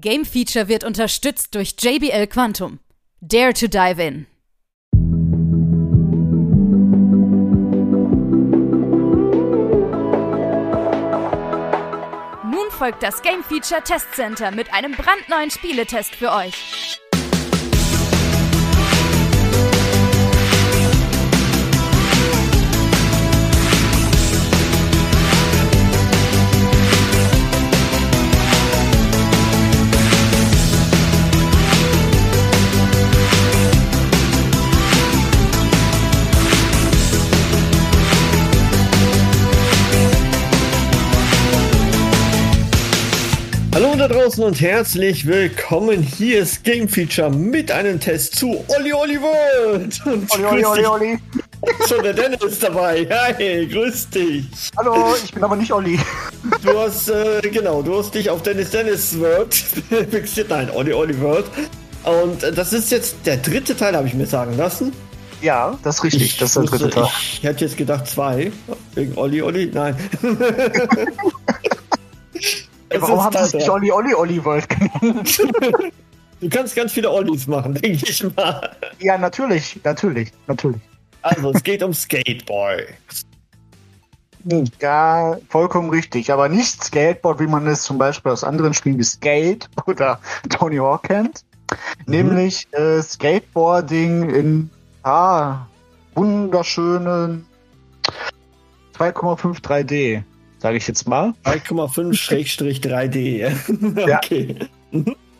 Game Feature wird unterstützt durch JBL Quantum. Dare to dive in. Nun folgt das Game Feature Test Center mit einem brandneuen Spieletest für euch. Hallo da draußen und herzlich willkommen. Hier ist Game Feature mit einem Test zu Olli Olli World. Und Olli, Olli, Olli, Olli. Schon der Dennis ist dabei. Hi, grüß dich. Hallo, ich bin aber nicht Olli. Du hast, äh, genau, du hast dich auf Dennis Dennis World fixiert. Nein, Olli Olli World. Und äh, das ist jetzt der dritte Teil, habe ich mir sagen lassen. Ja, das ist richtig. das ist der dritte Tag. Ich hätte jetzt gedacht zwei. Wegen Olli Olli. Nein. Ja, warum haben sie es nicht. Olli, Olli, Olli World genannt? Du kannst ganz viele Ollis machen, denke ich mal. ja, natürlich, natürlich, natürlich. Also, es geht um Skateboy. Ja, vollkommen richtig. Aber nicht Skateboard, wie man es zum Beispiel aus anderen Spielen wie Skate oder Tony Hawk kennt. Nämlich äh, Skateboarding in ah, wunderschönen 2,5 3D, sage ich jetzt mal. 3,5-3D. Ja. okay.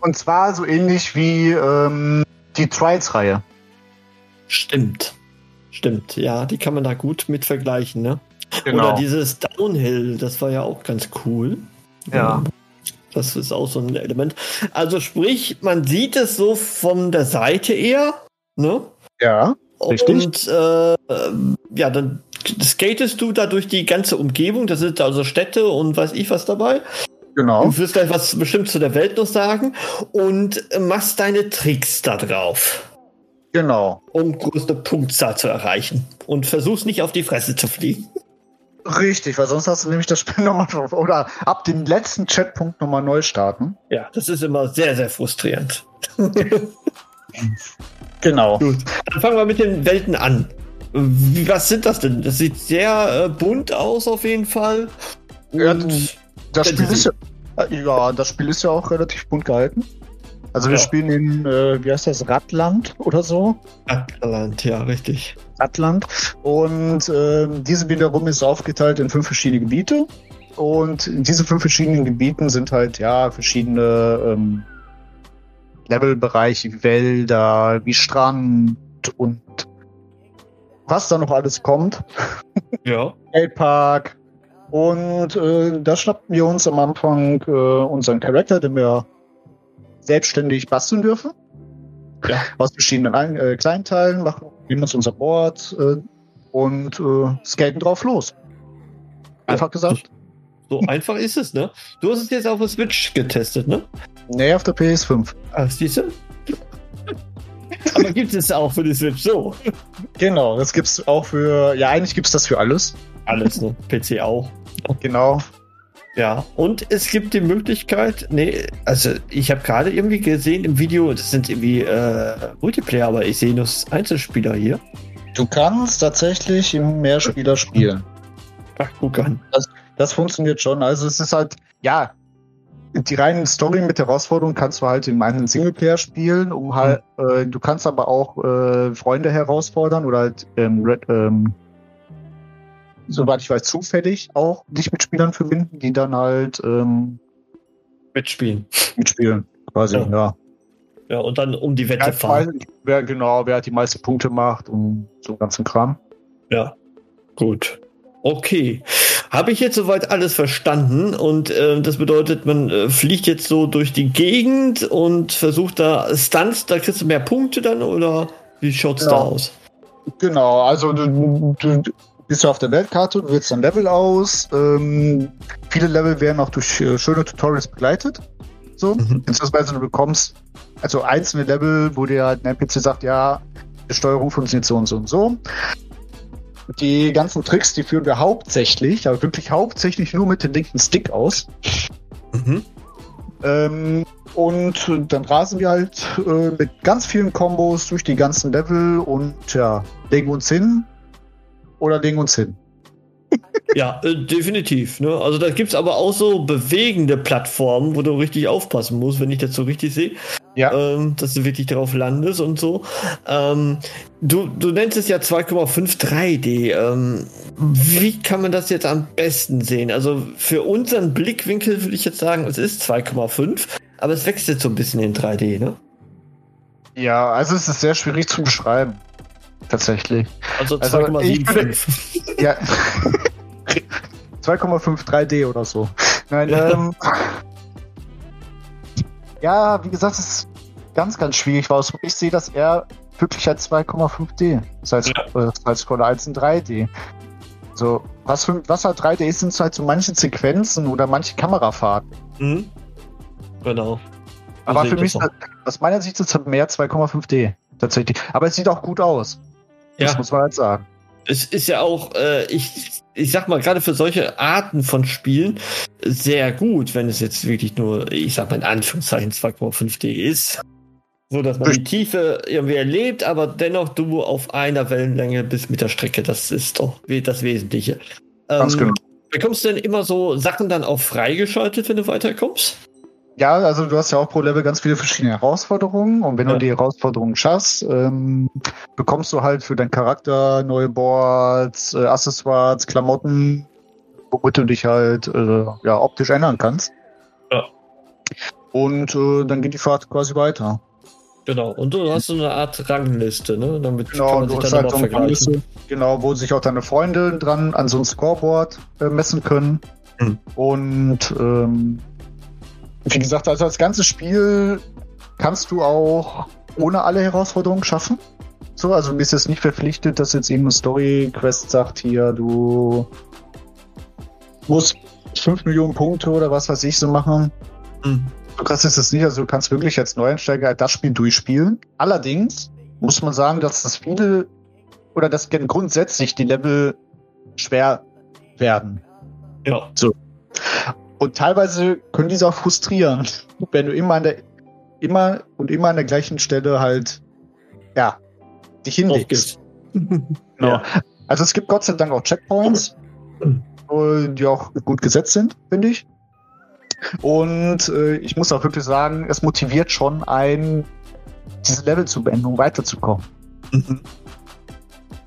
Und zwar so ähnlich wie ähm, die Trials-Reihe. Stimmt. Stimmt, ja, die kann man da gut mit vergleichen, ne? Genau. Oder dieses Downhill, das war ja auch ganz cool. Ja. Das ist auch so ein Element. Also sprich, man sieht es so von der Seite eher, ne? Ja. Richtig. Und äh, ähm, ja, dann skatest du da durch die ganze Umgebung. Da sind also Städte und weiß ich was dabei. Genau. Du wirst gleich was bestimmt zu der Welt noch sagen und machst deine Tricks da drauf, Genau. um größte Punktzahl zu erreichen. Und versuchst nicht auf die Fresse zu fliegen. Richtig, weil sonst hast du nämlich das Spiel nochmal oder ab dem letzten Chatpunkt nochmal neu starten. Ja, das ist immer sehr, sehr frustrierend. Genau. Gut, dann fangen wir mit den Welten an. Wie, was sind das denn? Das sieht sehr äh, bunt aus auf jeden Fall. Ja, Und Das Spiel ist ja, äh, ja, das Spiel ist ja auch relativ bunt gehalten. Also wir Ja. spielen in, äh, wie heißt das, Radland oder so? Atlant, ja, richtig. Radland. Und äh, diese wiederum ist aufgeteilt in fünf verschiedene Gebiete. Und in diese fünf verschiedenen Gebieten sind halt ja verschiedene ähm, Levelbereiche, wie Wälder, wie Strand und was da noch alles kommt. Ja. Skatepark. Und äh, da schnappten wir uns am Anfang äh, unseren Charakter, den wir selbstständig basteln dürfen. Ja. Aus verschiedenen äh, Kleinteilen, machen nehmen uns unser Board äh, und äh, skaten drauf los. Einfach gesagt. So einfach ist es, ne? Du hast es jetzt auf der Switch getestet, ne? Nee, auf der PS5. Ah, siehst du? Aber gibt es auch für die Switch so? Genau, das gibt's auch für, ja, eigentlich gibt's das für alles. Alles, ne? PC auch. Genau. Ja, und es gibt die Möglichkeit, nee, also ich habe gerade irgendwie gesehen im Video, das sind irgendwie äh, Multiplayer, aber ich sehe nur Einzelspieler hier. Du kannst tatsächlich im Mehrspieler spielen. Ach, guck an. Das funktioniert schon. Also es ist halt, ja, die reine Story mit Herausforderungen kannst du halt in einem Singleplayer spielen, um halt, äh, du kannst aber auch äh, Freunde herausfordern oder halt ähm, Red, ähm, soweit ich weiß, zufällig auch dich mit Spielern verbinden, die dann halt ähm, Mitspielen. mitspielen. Quasi, Ja. ja. Ja, und dann um die Wette fahren. wer, genau, wer halt die meisten Punkte macht und so ganzen Kram. Ja, gut. Okay. Habe ich jetzt soweit alles verstanden und äh, das bedeutet, man äh, fliegt jetzt so durch die Gegend und versucht da Stunts, da kriegst du mehr Punkte dann oder wie schaut's da Ja. aus? Genau, also du, du bist ja auf der Weltkarte, du wählst ein Level aus. Ähm, viele Level werden auch durch äh, schöne Tutorials begleitet. So, Mhm. beziehungsweise du bekommst also einzelne Level, wo dir halt ein NPC sagt, ja, die Steuerung funktioniert so und so und so. Die ganzen Tricks, die führen wir hauptsächlich, aber wirklich hauptsächlich nur mit dem linken Stick aus. Mhm. Ähm, und dann rasen wir halt äh, mit ganz vielen Kombos durch die ganzen Level und ja, legen uns hin oder legen uns hin. Ja, äh, definitiv. Ne? Also da gibt es aber auch so bewegende Plattformen, wo du richtig aufpassen musst, wenn ich das so richtig sehe. Ja. Ähm, dass du wirklich drauf landest und so. Ähm, du, du nennst es ja 2,5 3D. Ähm, wie kann man das jetzt am besten sehen? Also für unseren Blickwinkel würde ich jetzt sagen, es ist 2,5, aber es wechselt so ein bisschen in 3D, ne? Ja, also es ist sehr schwierig zu beschreiben. Tatsächlich. Also 2,75. Also ja. 2,5 3D oder so. Nein, ähm, ja, wie gesagt, es ist ganz, ganz schwierig, weil ich sehe das eher wirklich als 2,5D. Das heißt, ja. das als ein 3D. So, was, für, was halt 3D ist, sind halt so manche Sequenzen oder manche Kamerafahrten. Mhm. Genau. Aber für mich, aus meiner Sicht ist es mehr 2,5D. Tatsächlich. Aber es sieht auch gut aus. Ja. Das muss man halt sagen. Es ist ja auch, äh, ich, ich sag mal, gerade für solche Arten von Spielen sehr gut, wenn es jetzt wirklich nur, ich sag mal in Anführungszeichen 2,5D ist. So dass man die Tiefe irgendwie erlebt, aber dennoch du auf einer Wellenlänge bist mit der Strecke. Das ist doch das Wesentliche. Ganz ähm, genau. Bekommst du denn immer so Sachen dann auch freigeschaltet, wenn du weiterkommst? Ja, also du hast ja auch pro Level ganz viele verschiedene Herausforderungen und wenn ja. du die Herausforderungen schaffst, ähm, bekommst du halt für deinen Charakter neue Boards, äh, Accessoires, Klamotten, womit du dich halt äh, ja, optisch ändern kannst. Ja. Und äh, dann geht die Fahrt quasi weiter. Genau, und du hast so eine Art Rangliste, ne? Damit genau, kann man sich dann halt so vergleichen. Genau, wo sich auch deine Freunde dran an so ein Scoreboard äh, messen können. Hm. Und ähm, wie gesagt, also das ganze Spiel kannst du auch ohne alle Herausforderungen schaffen. So, also du bist jetzt nicht verpflichtet, dass jetzt irgendeine Story-Quest sagt, hier, du musst 5 Millionen Punkte oder was weiß ich so machen. Mhm. Du kannst es nicht, also du kannst wirklich als Neueinsteiger das Spiel durchspielen. Allerdings muss man sagen, dass das viele oder dass grundsätzlich die Level schwer werden. Ja. So. Und teilweise können diese auch frustrieren, wenn du immer an der, immer und immer an der gleichen Stelle halt, ja, dich hinlegst. genau. Ja. Also es gibt Gott sei Dank auch Checkpoints, die auch gut gesetzt sind, finde ich. Und äh, ich muss auch wirklich sagen, es motiviert schon ein, diese Level zu beenden, um weiterzukommen. Mhm.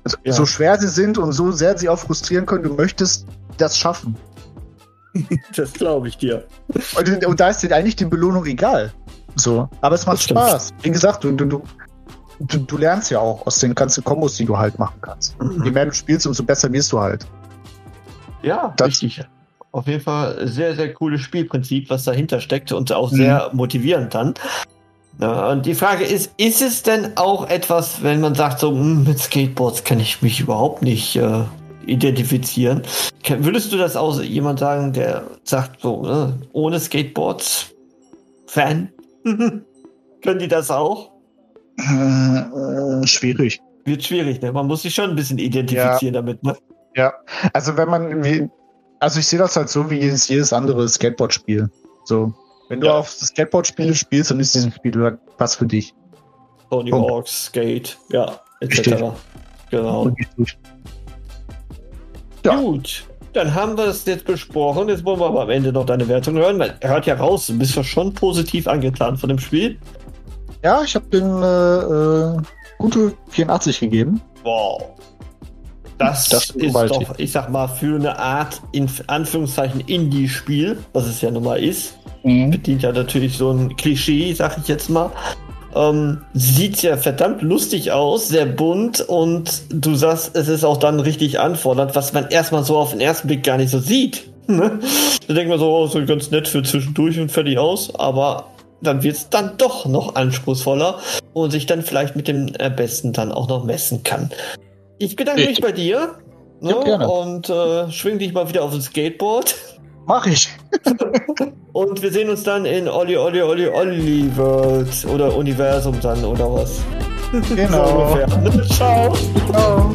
Also, ja. So schwer sie sind und so sehr sie auch frustrieren können, du möchtest das schaffen. das glaube ich dir. Und, und, da ist dir eigentlich die Belohnung egal. So. Aber es macht Spaß. Wie gesagt, du, du, du, du, lernst ja auch aus den ganzen Kombos, die du halt machen kannst. Mhm. Je mehr du spielst, umso besser wirst du halt. Ja, das, richtig. Auf jeden Fall sehr, sehr cooles Spielprinzip, was dahinter steckt und auch mhm. sehr motivierend dann. Ja, und die Frage ist, ist es denn auch etwas, wenn man sagt, so hm, mit Skateboards kann ich mich überhaupt nicht äh, identifizieren. Würdest du das auch jemand sagen, der sagt so, ne, ohne Skateboards Fan? Können die das auch? Äh, äh, schwierig. Wird schwierig, ne? Man muss sich schon ein bisschen identifizieren ja. damit, ne? Ja, also wenn man, wie, also ich sehe das halt so wie jedes, jedes andere Skateboard-Spiel. So, wenn du auf Skateboard-Spiele spielst, dann ist dieses Spiel was für dich. Tony Hawks, Skate, ja, etc. Genau. Ja. Gut, dann haben wir es jetzt besprochen. Jetzt wollen wir aber am Ende noch deine Wertung hören. Man hört ja raus, du bist ja schon positiv angetan von dem Spiel. Ja, ich habe den äh, äh, gute 84 gegeben. Wow. Das, das ist doch, ich sag mal, für eine Art, in Anführungszeichen, Indie-Spiel, was es ja nun mal ist, mhm. bedient ja natürlich so ein Klischee, sag ich jetzt mal. Ähm, sieht ja verdammt lustig aus, sehr bunt und du sagst, es ist auch dann richtig anfordernd, was man erstmal so auf den ersten Blick gar nicht so sieht. Ne? Da denkt man so, oh, so ganz nett für zwischendurch und fertig aus, aber dann wird es dann doch noch anspruchsvoller und sich dann vielleicht mit dem Besten dann auch noch messen kann. Ich bedanke ich. mich bei dir ne? ja, und äh, schwing dich mal wieder auf das Skateboard. Mach ich. Und wir sehen uns dann in Olli Olli Olli Olli World oder Universum dann oder was. Genau. so Ciao. Ciao.